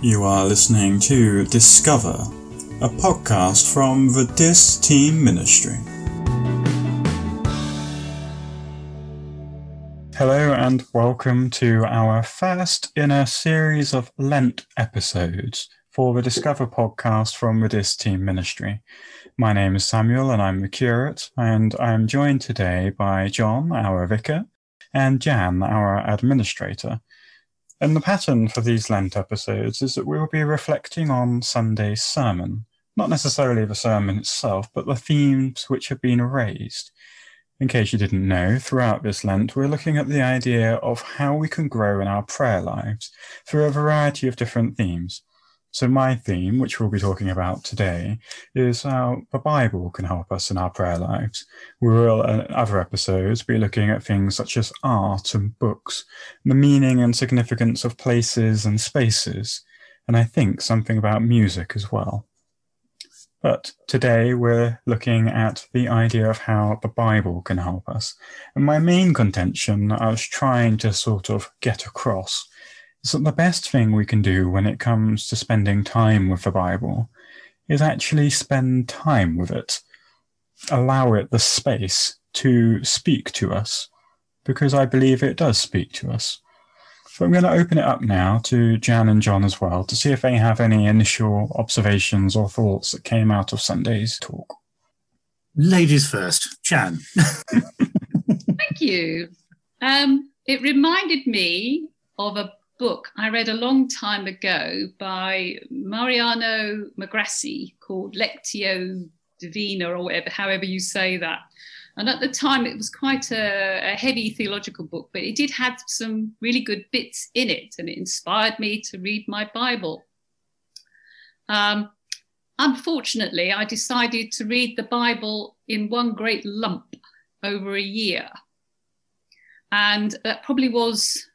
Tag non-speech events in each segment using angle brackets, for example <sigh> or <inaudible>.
You are listening to Discover, a podcast from the DIS Team Ministry. Hello, and welcome to our first in a series of Lent episodes for the Discover podcast from the DIS Team Ministry. My name is Samuel, and I'm the curate, and I am joined today by John, our vicar, and Jan, our administrator. And the pattern for these Lent episodes is that we will be reflecting on Sunday's sermon, not necessarily the sermon itself, but the themes which have been raised. In case you didn't know, throughout this Lent, we're looking at the idea of how we can grow in our prayer lives through a variety of different themes. So, my theme, which we'll be talking about today, is how the Bible can help us in our prayer lives. We will, in other episodes, be looking at things such as art and books, the meaning and significance of places and spaces, and I think something about music as well. But today we're looking at the idea of how the Bible can help us. And my main contention I was trying to sort of get across so, the best thing we can do when it comes to spending time with the Bible is actually spend time with it. Allow it the space to speak to us, because I believe it does speak to us. So I'm going to open it up now to Jan and John as well to see if they have any initial observations or thoughts that came out of Sunday's talk. Ladies first, Jan. <laughs> Thank you. Um, it reminded me of a book I read a long time ago by Mariano Magrassi called Lectio Divina, or whatever, however you say that. And at the time, it was quite a, a, heavy theological book, but it did have some really good bits in it, and it inspired me to read my Bible. Um, unfortunately, I decided to read the Bible in one great lump over a year. And that probably was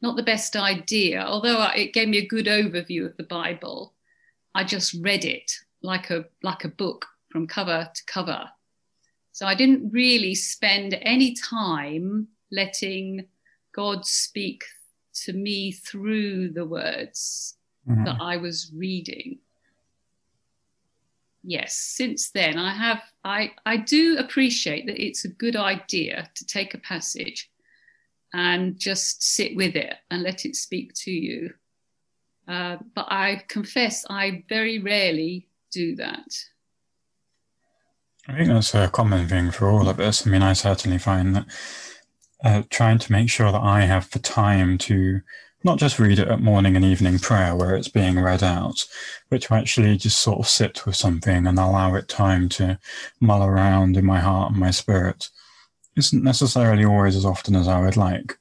not the best idea. Although it gave me a good overview of the Bible, I just read it like a like a book from cover to cover. So I didn't really spend any time letting God speak to me through the words mm-hmm. that I was reading. Yes, since then I have I I do appreciate that it's a good idea to take a passage and just sit with it and let it speak to you. Uh, but I confess I very rarely do that. I think that's a common thing for all of us. I mean, I certainly find that uh, trying to make sure that I have the time to not just read it at morning and evening prayer where it's being read out, but to actually just sort of sit with something and allow it time to mull around in my heart and my spirit isn't necessarily always as often as I would like,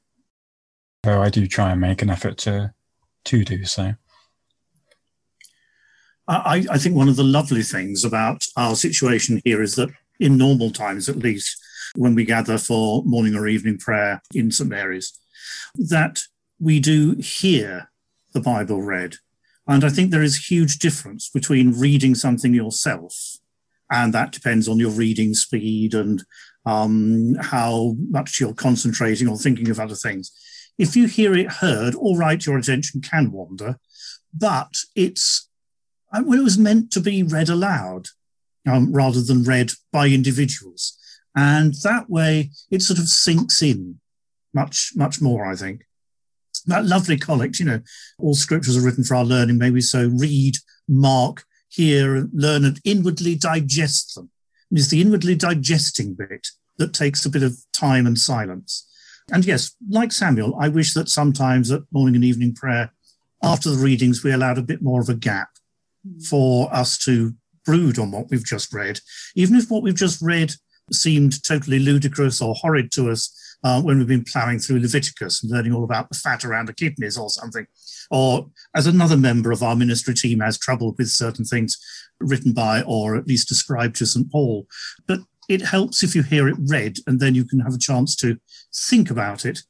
though I do try and make an effort to to do so. I, I think one of the lovely things about our situation here is that in normal times, at least, when we gather for morning or evening prayer in St Mary's, that we do hear the Bible read. And I think there is a huge difference between reading something yourself, and that depends on your reading speed and um, how much you're concentrating or thinking of other things. If you hear it heard, all right, your attention can wander, but it's well, it was meant to be read aloud um, rather than read by individuals, and that way it sort of sinks in much much more. I think that lovely collect, you know, all scriptures are written for our learning. Maybe so. Read, mark, hear, learn, and inwardly digest them. Is the inwardly digesting bit that takes a bit of time and silence. And yes, like Samuel, I wish that sometimes at morning and evening prayer, after the readings, we allowed a bit more of a gap for us to brood on what we've just read, even if what we've just read seemed totally ludicrous or horrid to us uh, when we've been ploughing through Leviticus and learning all about the fat around the kidneys or something. Or as another member of our ministry team has trouble with certain things written by or at least ascribed to St. Paul. But it helps if you hear it read and then you can have a chance to think about it.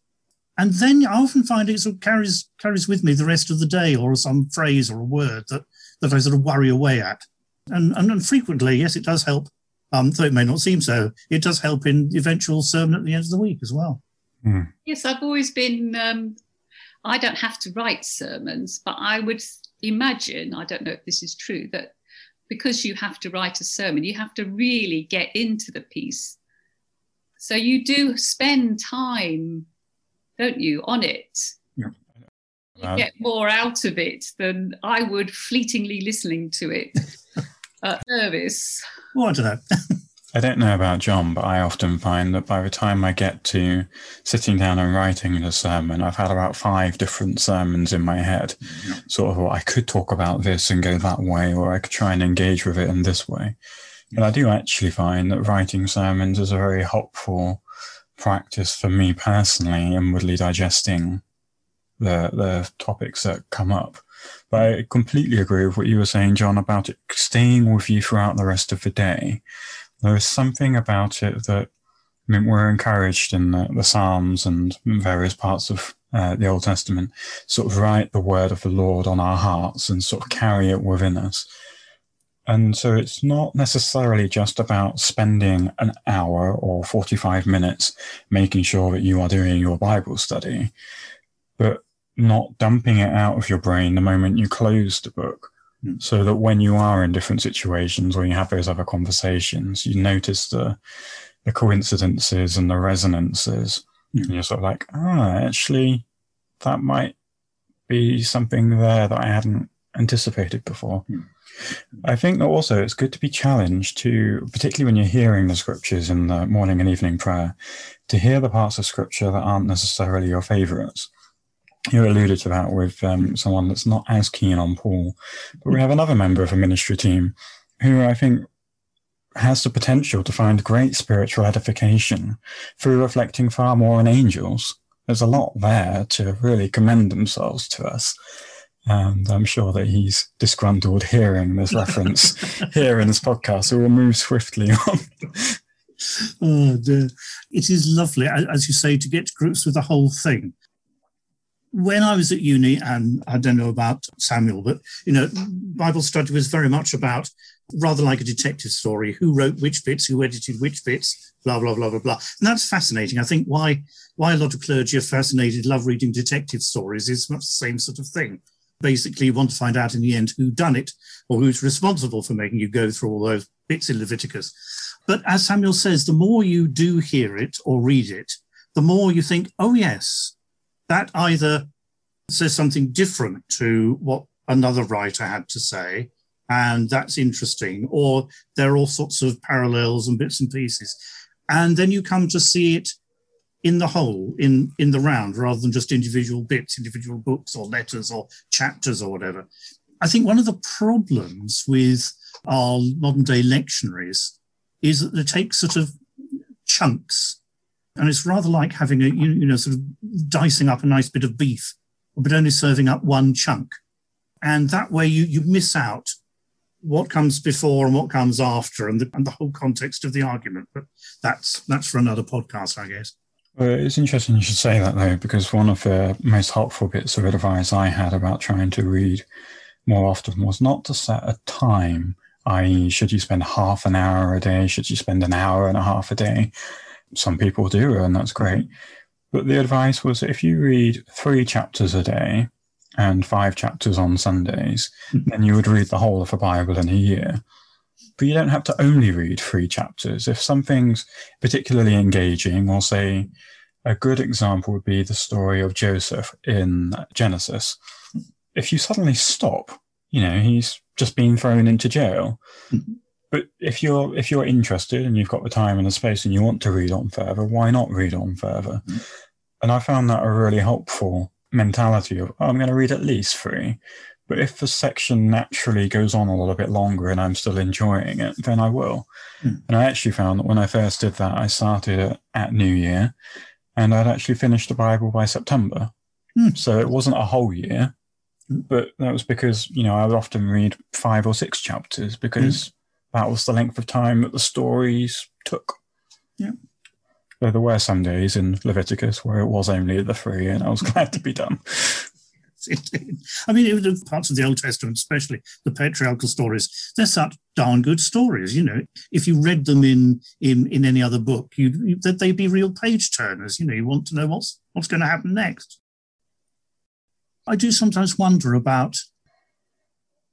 And then I often find it sort of carries carries with me the rest of the day or some phrase or a word that, that I sort of worry away at. And, and, and frequently, yes, it does help, um, though it may not seem so, it does help in the eventual sermon at the end of the week as well. Mm. Yes, I've always been, um, I don't have to write sermons, but I would imagine, I don't know if this is true, that because you have to write a sermon, you have to really get into the piece. So you do spend time, don't you, on it? Yeah. You get more out of it than I would fleetingly listening to it <laughs> Uh, at service. Well, I don't know. I don't know about John, but I often find that by the time I get to sitting down and writing the sermon, I've had about five different sermons in my head. Yeah. Sort of, well, I could talk about this and go that way, or I could try and engage with it in this way. And I do actually find that writing sermons is a very helpful practice for me personally, inwardly digesting the the topics that come up. But I completely agree with what you were saying, John, about it staying with you throughout the rest of the day. There is something about it that I mean, we're encouraged in the, the Psalms and various parts of uh, the Old Testament, sort of write the word of the Lord on our hearts and sort of carry it within us. And so it's not necessarily just about spending an hour or 45 minutes making sure that you are doing your Bible study, not dumping it out of your brain the moment you close the book. Mm. So that when you are in different situations or you have those other conversations, you notice the the coincidences and the resonances. Mm. And you're sort of like, ah, actually, that might be something there that I hadn't anticipated before. Mm. I think that also it's good to be challenged to, particularly when you're hearing the scriptures in the morning and evening prayer, to hear the parts of scripture that aren't necessarily your favorites. You alluded to that with um, someone that's not as keen on Paul, but we have another member of a ministry team who I think has the potential to find great spiritual edification through reflecting far more on angels. There's a lot there to really commend themselves to us. And I'm sure that he's disgruntled hearing this reference <laughs> here in this podcast, so we'll move swiftly <laughs> on. Oh, dear. It is lovely, as you say, to get to grips with the whole thing. When I was at uni, and I don't know about Samuel, but you know, Bible study was very much about rather like a detective story: who wrote which bits, who edited which bits, blah blah blah blah blah. And that's fascinating. I think why why a lot of clergy are fascinated, love reading detective stories is much the same sort of thing. Basically, you want to find out in the end who done it or who's responsible for making you go through all those bits in Leviticus. But as Samuel says, the more you do hear it or read it, the more you think, oh, yes, that either says something different to what another writer had to say, and that's interesting, or there are all sorts of parallels and bits and pieces. And then you come to see it in the whole, in, in the round, rather than just individual bits, individual books or letters or chapters or whatever. I think one of the problems with our modern day lectionaries is that they take sort of chunks, and it's rather like having a you, know sort of dicing up a nice bit of beef, but only serving up one chunk, and that way you you miss out what comes before and what comes after, and the, and the whole context of the argument. But that's that's for another podcast, I guess. Well, it's interesting you should say that though, because one of the most helpful bits of advice I had about trying to read more often was not to set a time, i.e., should you spend half an hour a day? Should you spend an hour and a half a day? Some people do, and that's great. But the advice was if you read three chapters a day and five chapters on Sundays, then you would read the whole of the Bible in a year. But you don't have to only read three chapters. If something's particularly engaging, or say a good example would be the story of Joseph in Genesis. If you suddenly stop, you know, he's just been thrown into jail. Mhm. But if you're if you're interested and you've got the time and the space and you want to read on further, why not read on further? Mhm. And I found that a really helpful mentality of oh, I'm going to read at least three. But if the section naturally goes on a little bit longer and I'm still enjoying it, then I will. Mm. And I actually found that when I first did that, I started at New Year and I'd actually finished the Bible by September. Mm. So it wasn't a whole year, Mm. but that was because, you know, I would often read five or six chapters because that was the length of time that the stories took. Yeah. Though there were some days in Leviticus where it was only the three and I was mm. glad to be done. <laughs> I mean, it- the parts of the Old Testament, especially the patriarchal stories, they're such darn good stories. You know, if you read them in in in any other book, you'd you, that they'd be real page turners. You know, you want to know what's what's going to happen next. I do sometimes wonder about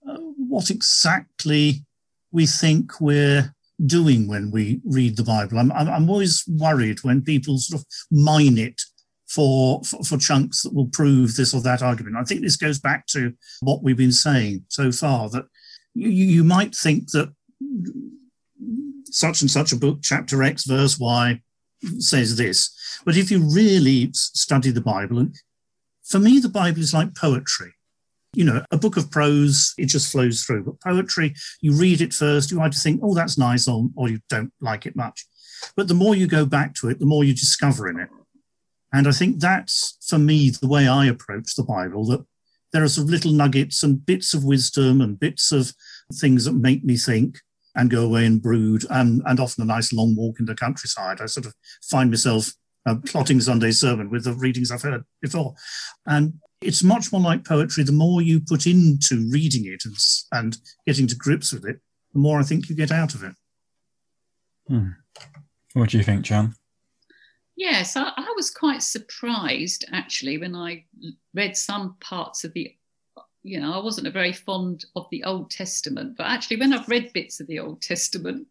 uh, what exactly we think we're doing when we read the Bible. I'm, I'm, always worried when people sort of mine it for, for, for chunks that will prove this or that argument. I think this goes back to what we've been saying so far that you, you might think that such and such a book, chapter X, verse Y, says this. But if you really study the Bible, and for me, the Bible is like poetry. You know, a book of prose, it just flows through. But poetry, you read it first, you either think, oh, that's nice, or, or you don't like it much. But the more you go back to it, the more you discover in it. And I think that's, for me, the way I approach the Bible, that there are of little nuggets and bits of wisdom and bits of things that make me think and go away and brood, and, and often a nice long walk in the countryside. I sort of find myself uh, plotting Sunday sermon with the readings I've heard before. And it's much more like poetry. The more you put into reading it and, and getting to grips with it, the more I think you get out of it. Hmm. What do you think, John? Yes, I, I, was quite surprised actually when I read some parts of the you know, I wasn't a very fond of the Old Testament, but actually, when I've read bits of the Old Testament,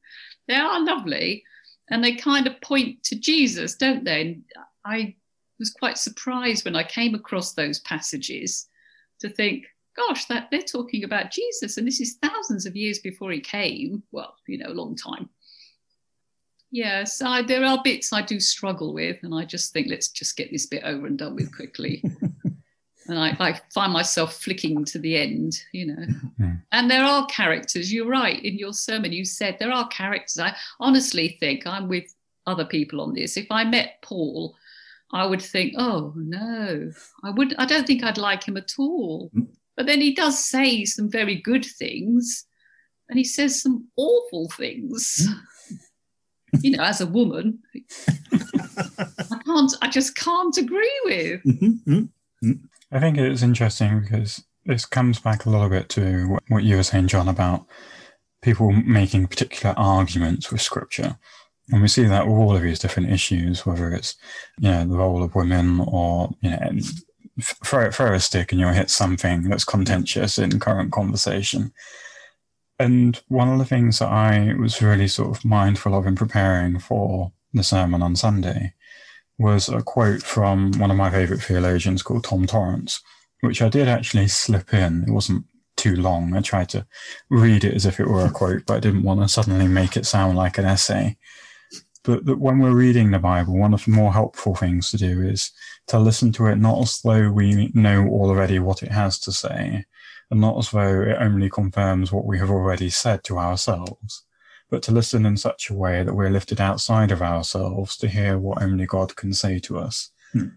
they are lovely and they kind of point to Jesus, don't they? And I was quite surprised when I came across those passages to think, gosh, that they're talking about Jesus, and this is thousands of years before he came. Well, you know, a long time. Yes, I, there are bits I do struggle with, and I just think let's just get this bit over and done with quickly. <laughs> and I, I, find myself flicking to the end, you know. Mm. And there are characters. You're right. In your sermon, you said there are characters. I honestly think I'm with other people on this. If I met Paul, I would think, oh no, I would. I don't think I'd like him at all. Mm. But then he does say some very good things, and he says some awful things. Mm. you know, as a woman, I can't. I just can't agree with. Mm-hmm. Mm-hmm. I think it's interesting because this comes back a little bit to what you were saying, John, about people making particular arguments with scripture. And we see that with all of these different issues, whether it's, you know, the role of women or, you know, throw, throw a stick and you'll hit something that's contentious in current conversation. And one of the things that I was really sort of mindful of in preparing for the sermon on Sunday was a quote from one of my favorite theologians called Tom Torrance, which I did actually slip in. It wasn't too long. I tried to read it as if it were a quote, but I didn't want to suddenly make it sound like an essay. But that when we're reading the Bible, one of the more helpful things to do is to listen to it not as though we know already what it has to say, and not as though it only confirms what we have already said to ourselves, but to listen in such a way that we're lifted outside of ourselves to hear what only God can say to us. Hmm.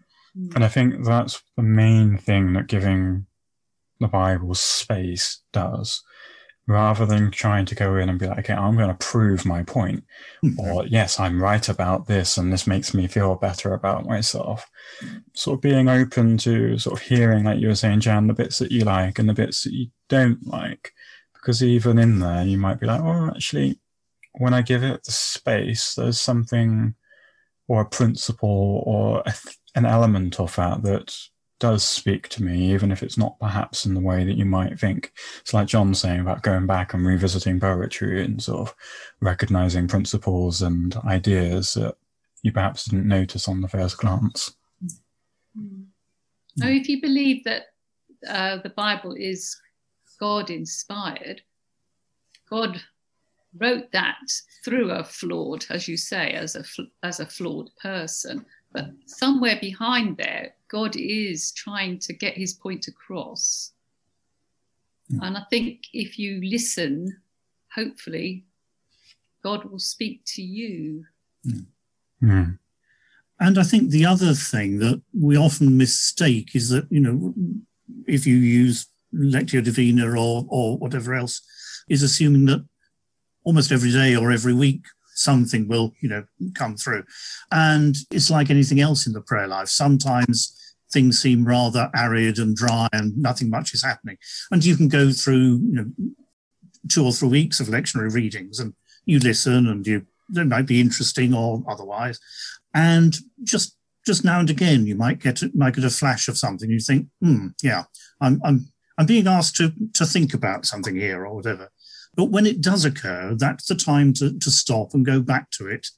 And I think that's the main thing that giving the Bible space does. Rather than trying to go in and be like, okay, I'm going to prove my point, hmm. or yes, I'm right about this, and this makes me feel better about myself. Sort of being open to sort of hearing, like you were saying, Jan, the bits that you like and the bits that you don't like, because even in there, you might be like, oh, actually, when I give it the space, there's something or a principle or a th- an element of that that does speak to me, even if it's not perhaps in the way that you might think. It's like John saying about going back and revisiting poetry and sort of recognizing principles and ideas that you perhaps didn't notice on the first glance. Mm. Now, if you believe that uh, the Bible is God inspired, God wrote that through a flawed, as you say, as a as a flawed person. But somewhere behind there, God is trying to get His point across. Mm. And I think if you listen, hopefully, God will speak to you. Mm. Mm. And I think the other thing that we often mistake is that, you know, if you use Lectio Divina or, or whatever else, is assuming that almost every day or every week something will you know come through. And it's like anything else in the prayer life. Sometimes things seem rather arid and dry and nothing much is happening. And you can go through you know two or three weeks of lectionary readings and you listen and you it might be interesting or otherwise. And just just now and again you might get might get a flash of something. You think hmm yeah i'm i'm I'm being asked to, to think about something here or whatever. But when it does occur, that's the time to, to stop and go back to it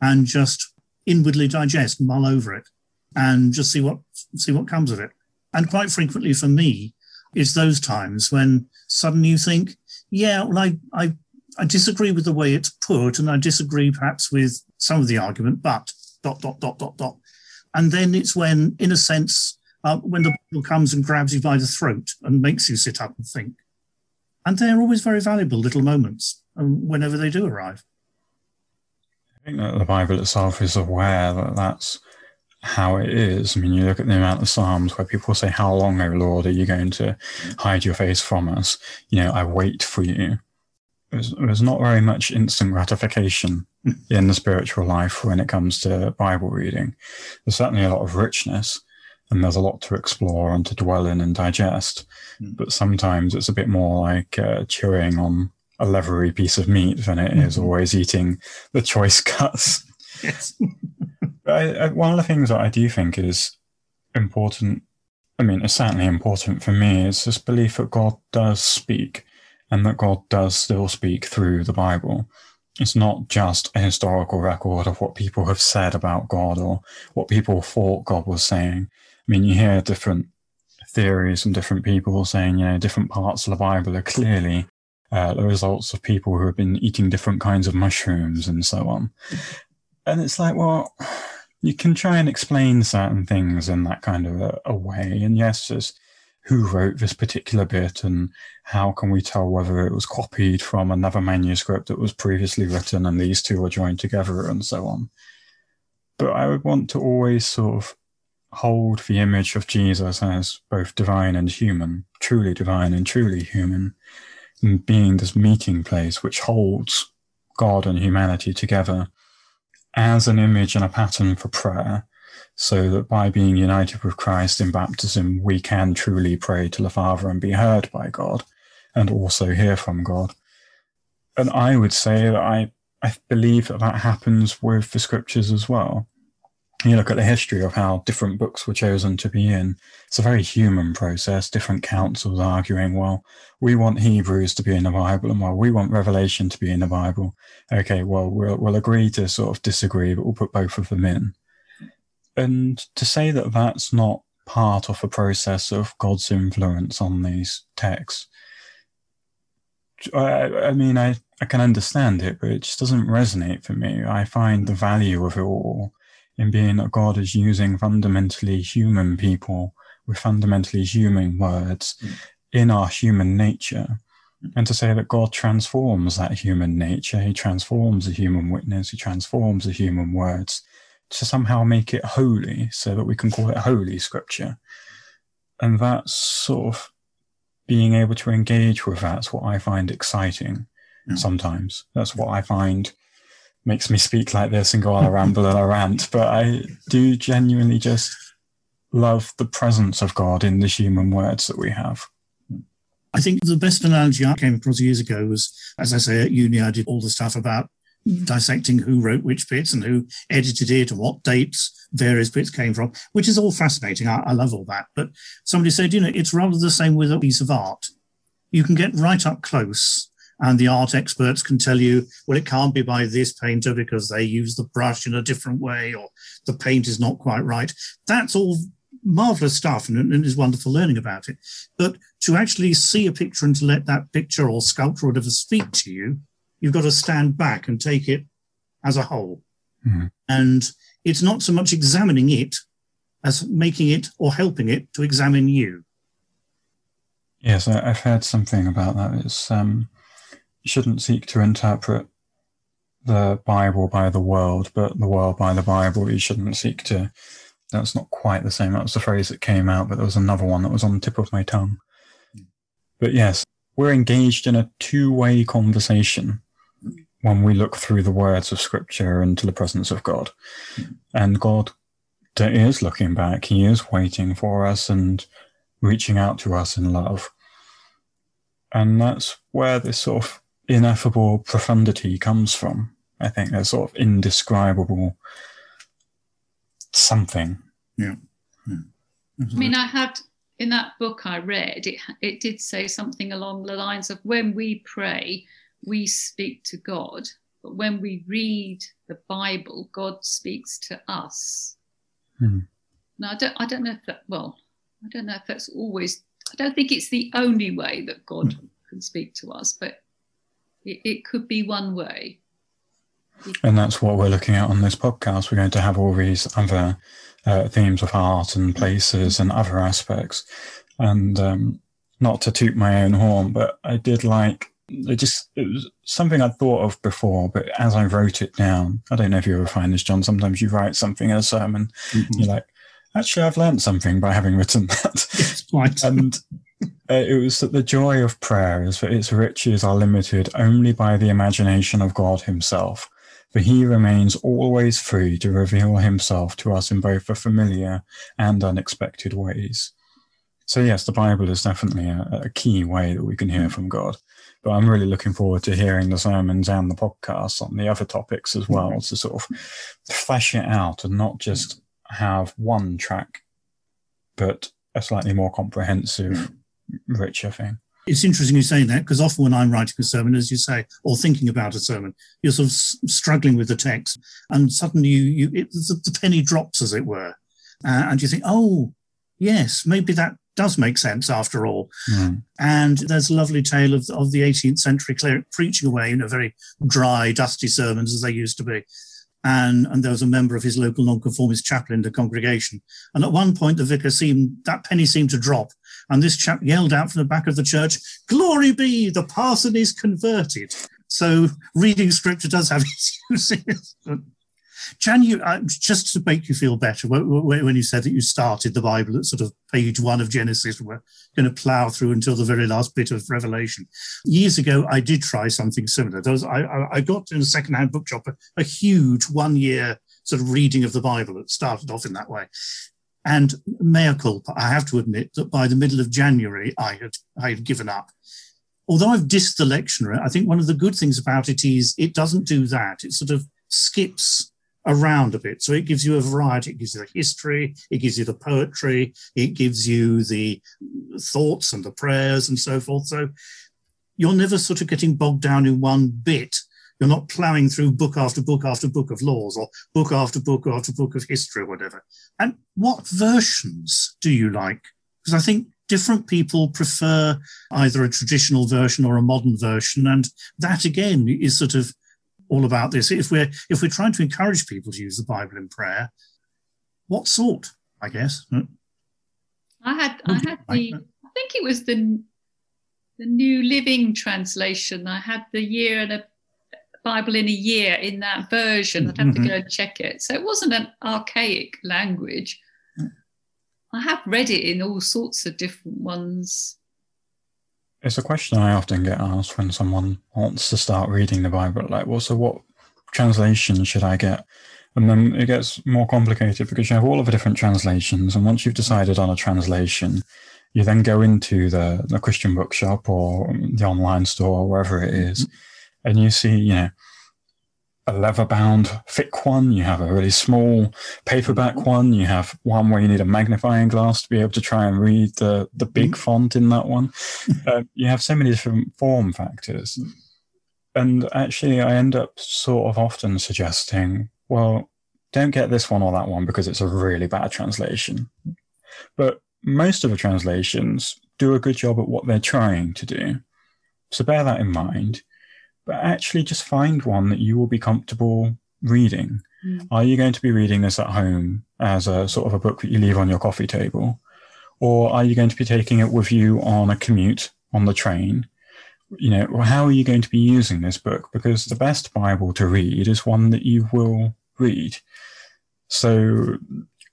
and just inwardly digest, mull over it, and just see what see what comes of it. And quite frequently for me, it's those times when suddenly you think, yeah, well, I, I I disagree with the way it's put, and I disagree perhaps with some of the argument, but dot dot dot dot dot. And then it's when, in a sense, uh, when the Bible comes and grabs you by the throat and makes you sit up and think. And they're always very valuable little moments um, whenever they do arrive. I think that the Bible itself is aware that that's how it is. I mean, you look at the amount of Psalms where people say, How long, O Lord, are you going to hide your face from us? You know, I wait for you. There's, there's not very much instant gratification <laughs> in the spiritual life when it comes to Bible reading. There's certainly a lot of richness and there's a lot to explore and to dwell in and digest. Mm. But sometimes it's a bit more like uh, chewing on a leathery piece of meat than it mm-hmm. is always eating the choice cuts. Yes. <laughs> I, I, one of the things that I do think is important, I mean, it's certainly important for me, is this belief that God does speak and that God does still speak through the Bible. It's not just a historical record of what people have said about God or what people thought God was saying. I mean, you hear different theories from different people saying, you know, different parts of the Bible are clearly uh, the results of people who have been eating different kinds of mushrooms and so on. And it's like, well, you can try and explain certain things in that kind of a, a way. And yes, there's who wrote this particular bit and how can we tell whether it was copied from another manuscript that was previously written and these two were joined together and so on. But I would want to always sort of hold the image of Jesus as both divine and human, truly divine and truly human, and being this meeting place which holds God and humanity together as an image and a pattern for prayer, so that by being united with Christ in baptism, we can truly pray to the Father and be heard by God and also hear from God. And I would say that I, I believe that that happens with the scriptures as well you look at the history of how different books were chosen to be in. It's a very human process. Different councils arguing, well, we want Hebrews to be in the Bible, and well, we want Revelation to be in the Bible. Okay, well, we'll, we'll agree to sort of disagree, but we'll put both of them in. And to say that that's not part of the process of God's influence on these texts, I, I mean, I, I can understand it, but it just doesn't resonate for me. I find the value of it all in being that God is using fundamentally human people with fundamentally human words mm. in our human nature. And to say that God transforms that human nature, He transforms the human witness, He transforms the human words to somehow make it holy so that we can call it holy scripture. And that's sort of being able to engage with that's what I find exciting mm. sometimes. That's what I find makes me speak like this and go on a ramble and a rant, but I do genuinely just love the presence of God in the human words that we have. I think the best analogy I came across years ago was, as I say, at uni, I did all the stuff about mm-hmm. dissecting who wrote which bits and who edited it and what dates various bits came from, which is all fascinating. I, I love all that. But somebody said, you know, it's rather the same with a piece of art. You can get right up close and the art experts can tell you, well, it can't be by this painter because they use the brush in a different way or the paint is not quite right. That's all marvelous stuff and, and is wonderful learning about it. But to actually see a picture and to let that picture or sculpture or whatever speak to you, you've got to stand back and take it as a whole. Mm-hmm. And it's not so much examining it as making it or helping it to examine you. Yes, I've heard something about that. It's um, shouldn't seek to interpret the Bible by the world, but the world by the Bible. You shouldn't seek to. That's not quite the same. That was the phrase that came out, but there was another one that was on the tip of my tongue. But yes, we're engaged in a two way conversation when we look through the words of Scripture into the presence of God. And God is looking back, He is waiting for us and reaching out to us in love. And that's where this sort of ineffable profundity comes from. I think there's sort of indescribable something. Yeah. yeah. I mean, I had in that book I read, it it did say something along the lines of when we pray, we speak to God, but when we read the Bible, God speaks to us. Hmm. Now I don't I don't know if that well, I don't know if that's always I don't think it's the only way that God can speak to us, but it, it could be one way. And that's what we're looking at on this podcast. We're going to have all these other uh, themes of art and places and other aspects. And um, not to toot my own horn, but I did like it. Just it was something I'd thought of before, but as I wrote it down, I don't know if you ever find this, John. Sometimes you write something in a sermon, mm-hmm. you're like, actually, I've learned something by having written <laughs> that. Yes, right. and uh, it was that the joy of prayer is that its riches are limited only by the imagination of God Himself for he remains always free to reveal himself to us in both the familiar and unexpected ways. So, yes, the Bible is definitely a, a, key way that we can hear from God. But I'm really looking forward to hearing the sermons and the podcasts on the other topics as well to sort of flesh it out and not just have one track, but a slightly more comprehensive, richer thing it's interesting you saying that because often when I'm writing a sermon, as you say, or thinking about a sermon, you're sort of struggling with the text, and suddenly you, you it, the, the, penny drops, as it were, uh, and you think, oh, yes, maybe that does make sense after all. Mm. And there's a lovely tale of, of the 18th century cleric preaching away in a very dry, dusty sermons as they used to be. And, and there was a member of his local nonconformist chapel in the congregation. And at one point, the vicar seemed, that penny seemed to drop and this chap yelled out from the back of the church, Glory be, the parson is converted. So reading scripture does have <laughs> its uses. Jan, you, uh, just to make you feel better, when you said that you started the Bible at sort of page one of Genesis, we're going to plow through until the very last bit of Revelation. Years ago, I did try something similar. Was, I, I, got in a secondhand bookshop a, a huge one year sort of reading of the Bible. It started off in that way. And mea culpa, I have to admit that by the middle of January, I had, I had given up. Although I've dissed the lectionary, I think one of the good things about it is it doesn't do that. It sort of skips around a bit. So it gives you a variety. It gives you the history, it gives you the poetry, it gives you the thoughts and the prayers and so forth. So you're never sort of getting bogged down in one bit you're not plowing through book after book after book of laws or book after book after book of history or whatever. And what versions do you like? Because I think different people prefer either a traditional version or a modern version. And that again is sort of all about this. If we're if we're trying to encourage people to use the Bible in prayer, what sort, I guess? Hmm? I had I had the I think it was the the New Living Translation. I had the year and a Bible in a year in that version. I'd have mm-hmm. to go and check it. So it wasn't an archaic language. I have read it in all sorts of different ones. It's a question I often get asked when someone wants to start reading the Bible. Like, well, so what translation should I get? And then it gets more complicated because you have all of the different translations. And once you've decided on a translation, you then go into the, the Christian bookshop or the online store, or wherever it is, mm-hmm and you see, you know, a leather bound thick one, you have a really small paperback mm-hmm. one, you have one where you need a magnifying glass to be able to try and read the, the big mm-hmm. font in that one. uh, <laughs> you have so many different form factors. Mm. And actually, I end up sort of often suggesting, well, don't get this one or that one because it's a really bad translation. But most of the translations do a good job at what they're trying to do. So bear that in mind but actually just find one that you will be comfortable reading. Mm. Are you going to be reading this at home as a sort of a book that you leave on your coffee table? Or are you going to be taking it with you on a commute on the train? You know, how are you going to be using this book? Because the best Bible to read is one that you will read. So,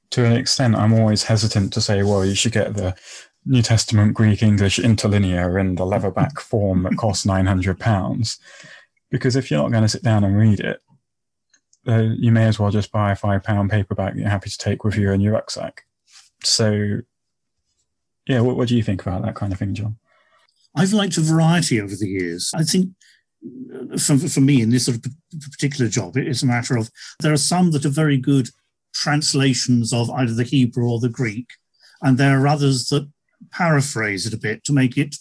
to an extent, I'm always hesitant to say, well, you should get the New Testament Greek English interlinear in the leatherback <laughs> form that costs nine hundred pounds. Because if you're not going to sit down and read it, uh, you may as well just buy a five pound paperback you're happy to take with you in your rucksack. So, yeah, what, what do you think about that kind of thing, John? I've liked a variety over the years. I think for, for me in this sort of particular job, it's a matter of there are some that are very good translations of either the Hebrew or the Greek, and there are others that paraphrase it a bit to make it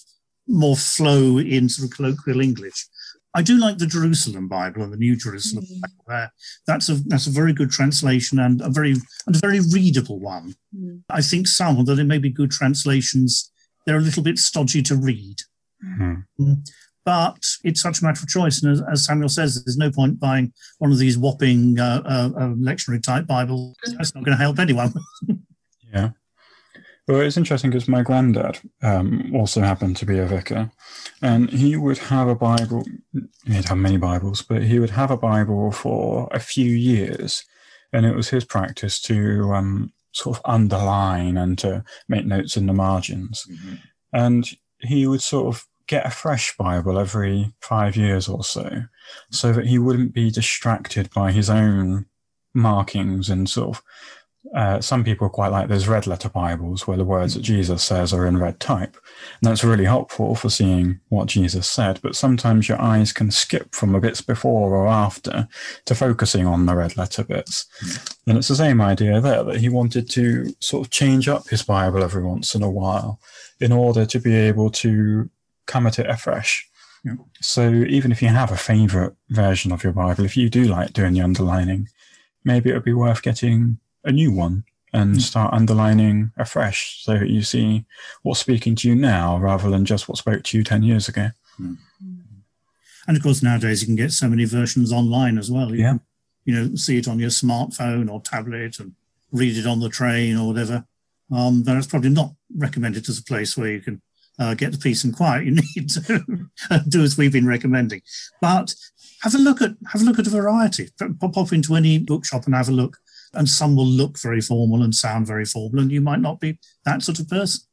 more flow in sort of colloquial English. I do like the Jerusalem Bible and the New Jerusalem mm. Bible. There, that's a that's a very good translation and a very and a very readable one. Mm. I think some, although they may be good translations, they're a little bit stodgy to read. Mm-hmm. But it's such a matter of choice, and as, as, Samuel says, there's no point buying one of these whopping uh, uh, uh lectionary type Bibles. That's not going to help anyone. <laughs> yeah. Well, it's interesting because my granddad um, also happened to be a vicar, and he would have a Bible. He'd have many Bibles, but he would have a Bible for a few years, and it was his practice to um, sort of underline and to make notes in the margins. Mm-hmm. And he would sort of get a fresh Bible every five years or so, so that he wouldn't be distracted by his own markings and sort of uh, some people quite like those red letter Bibles where the words that Jesus says are in red type. And that's really helpful for seeing what Jesus said. But sometimes your eyes can skip from the bits before or after to focusing on the red letter bits. And it's the same idea there that he wanted to sort of change up his Bible every once in a while in order to be able to come at it afresh. So even if you have a favorite version of your Bible, if you do like doing the underlining, maybe it would be worth getting a new one and mm. start underlining afresh so that you see what's speaking to you now rather than just what spoke to you 10 years ago. Mm. And of course, nowadays you can get so many versions online as well. You yeah. Can, you know, see it on your smartphone or tablet and read it on the train or whatever. Um, then it's probably not recommended as a place where you can uh, get the peace and quiet you <laughs> need to do as we've been recommending. But have a look at have a look at a variety. Pop, pop into any bookshop and have a look and some will look very formal and sound very formal, and you might not be that sort of person.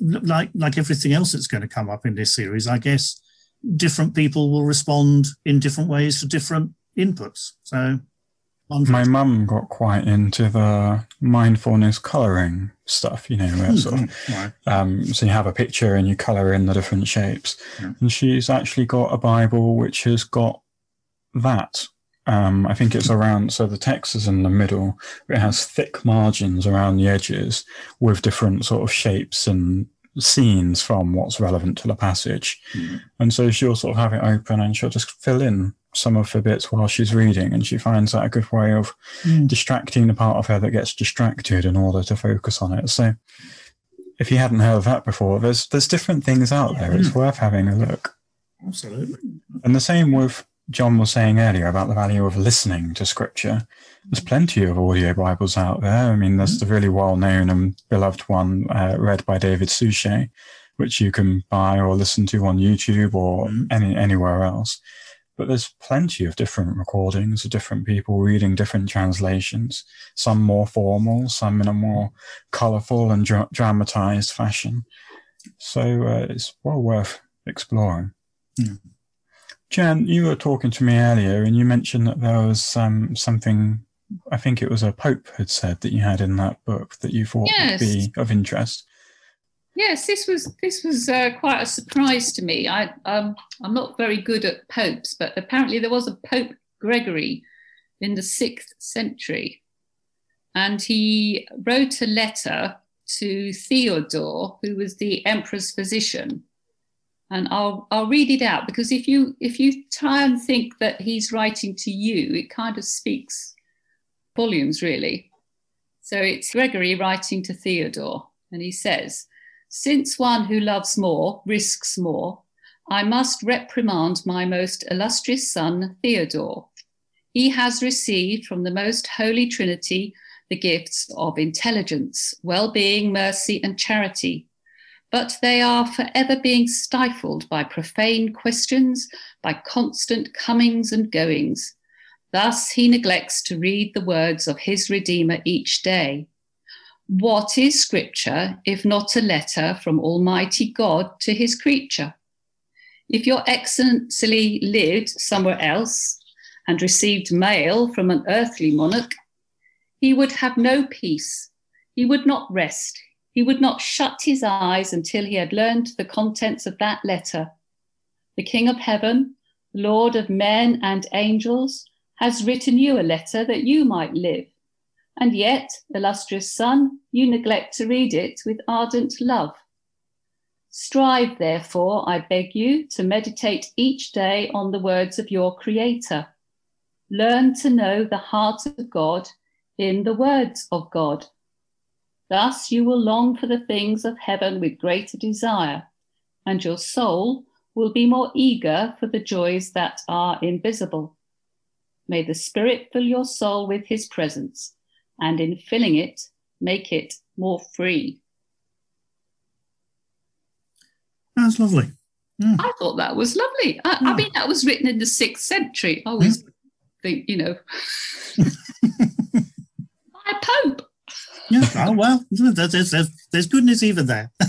Like like everything else that's going to come up in this series, I guess different people will respond in different ways to different inputs. So my mum got quite into the mindfulness coloring stuff, you know, where sort of, right. um, so you have a picture and you color in the different shapes. Yeah. And she's actually got a Bible which has got that um, I think it's around, so the text is in the middle. It has thick margins around the edges with different sort of shapes and scenes from what's relevant to the passage. Mm. And so she'll sort of have it open and she'll just fill in some of the bits while she's reading. And she finds that a good way of mm. distracting the part of her that gets distracted in order to focus on it. So if you hadn't heard of that before, there's, there's different things out there. It's hmm. worth having a look. Absolutely. And the same with John was saying earlier about the value of listening to scripture. There's plenty of audio Bibles out there. I mean, there's mm-hmm. the really well known and beloved one uh, read by David Suchet, which you can buy or listen to on YouTube or mm-hmm. any, anywhere else. But there's plenty of different recordings of different people reading different translations, some more formal, some in a more colorful and dra- dramatized fashion. So uh, it's well worth exploring. Mm-hmm. Jan, you were talking to me earlier, and you mentioned that there was um, something. I think it was a pope had said that you had in that book that you thought yes. would be of interest. Yes, this was this was uh, quite a surprise to me. I um, I'm not very good at popes, but apparently there was a Pope Gregory in the sixth century, and he wrote a letter to Theodore, who was the emperor's physician, and I'll I'll read it out because if you if you try and think that he's writing to you, it kind of speaks volumes really. So it's Gregory writing to Theodore, and he says, "Since one who loves more risks more, I must reprimand my most illustrious son Theodore. He has received from the most holy Trinity the gifts of intelligence, well-being, mercy, and charity." But they are forever being stifled by profane questions, by constant comings and goings. Thus he neglects to read the words of his Redeemer each day. What is Scripture if not a letter from Almighty God to his creature? If your Excellency lived somewhere else and received mail from an earthly monarch, he would have no peace, he would not rest, he would not shut his eyes until he had learned the contents of that letter. The King of Heaven, Lord of men and angels, has written you a letter that you might live. And yet, illustrious son, you neglect to read it with ardent love. Strive, therefore, I beg you, to meditate each day on the words of your Creator. Learn to know the heart of God in the words of God. Thus you will long for the things of heaven with greater desire, and your soul will be more eager for the joys that are invisible. May the Spirit fill your soul with His presence, and in filling it, make it more free. That's lovely. Mm. I thought that was lovely. I, yeah. I, mean, that was written in the sixth century. I always mm. think, you know, <laughs> <laughs> by a pope. Yeah, oh, well, there's, there's, there's goodness even there. <laughs>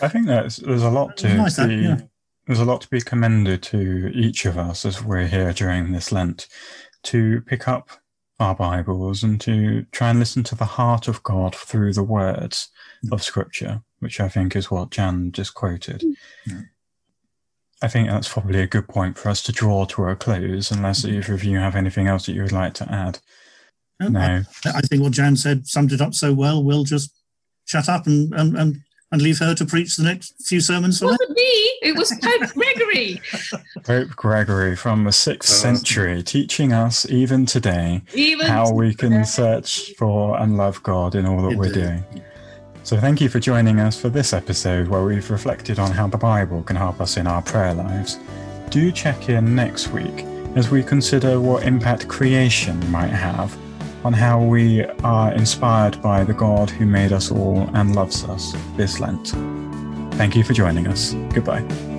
I think there's there's a lot to nice, be, yeah. there's a lot to be commended to each of us as we're here during this Lent to pick up our Bibles and to try and listen to the heart of God through the words of Scripture, which I think is what Jan just quoted. Yeah. I think that's probably a good point for us to draw to a close, unless mm-hmm. either of you have anything else that you would like to add. No, I, I, think what Jan said summed it up so well. We'll just shut up and, and, and and leave her to preach the next few sermons. It wasn't me. It was Pope <laughs> Gregory. Pope Gregory from the sixth uh, century, teaching us even today even how we can search for and love God in all that Indeed. we're doing. So, thank you for joining us for this episode where we've reflected on how the Bible can help us in our prayer lives. Do check in next week as we consider what impact creation might have on how we are inspired by the God who made us all and loves us this Lent. Thank you for joining us. Goodbye.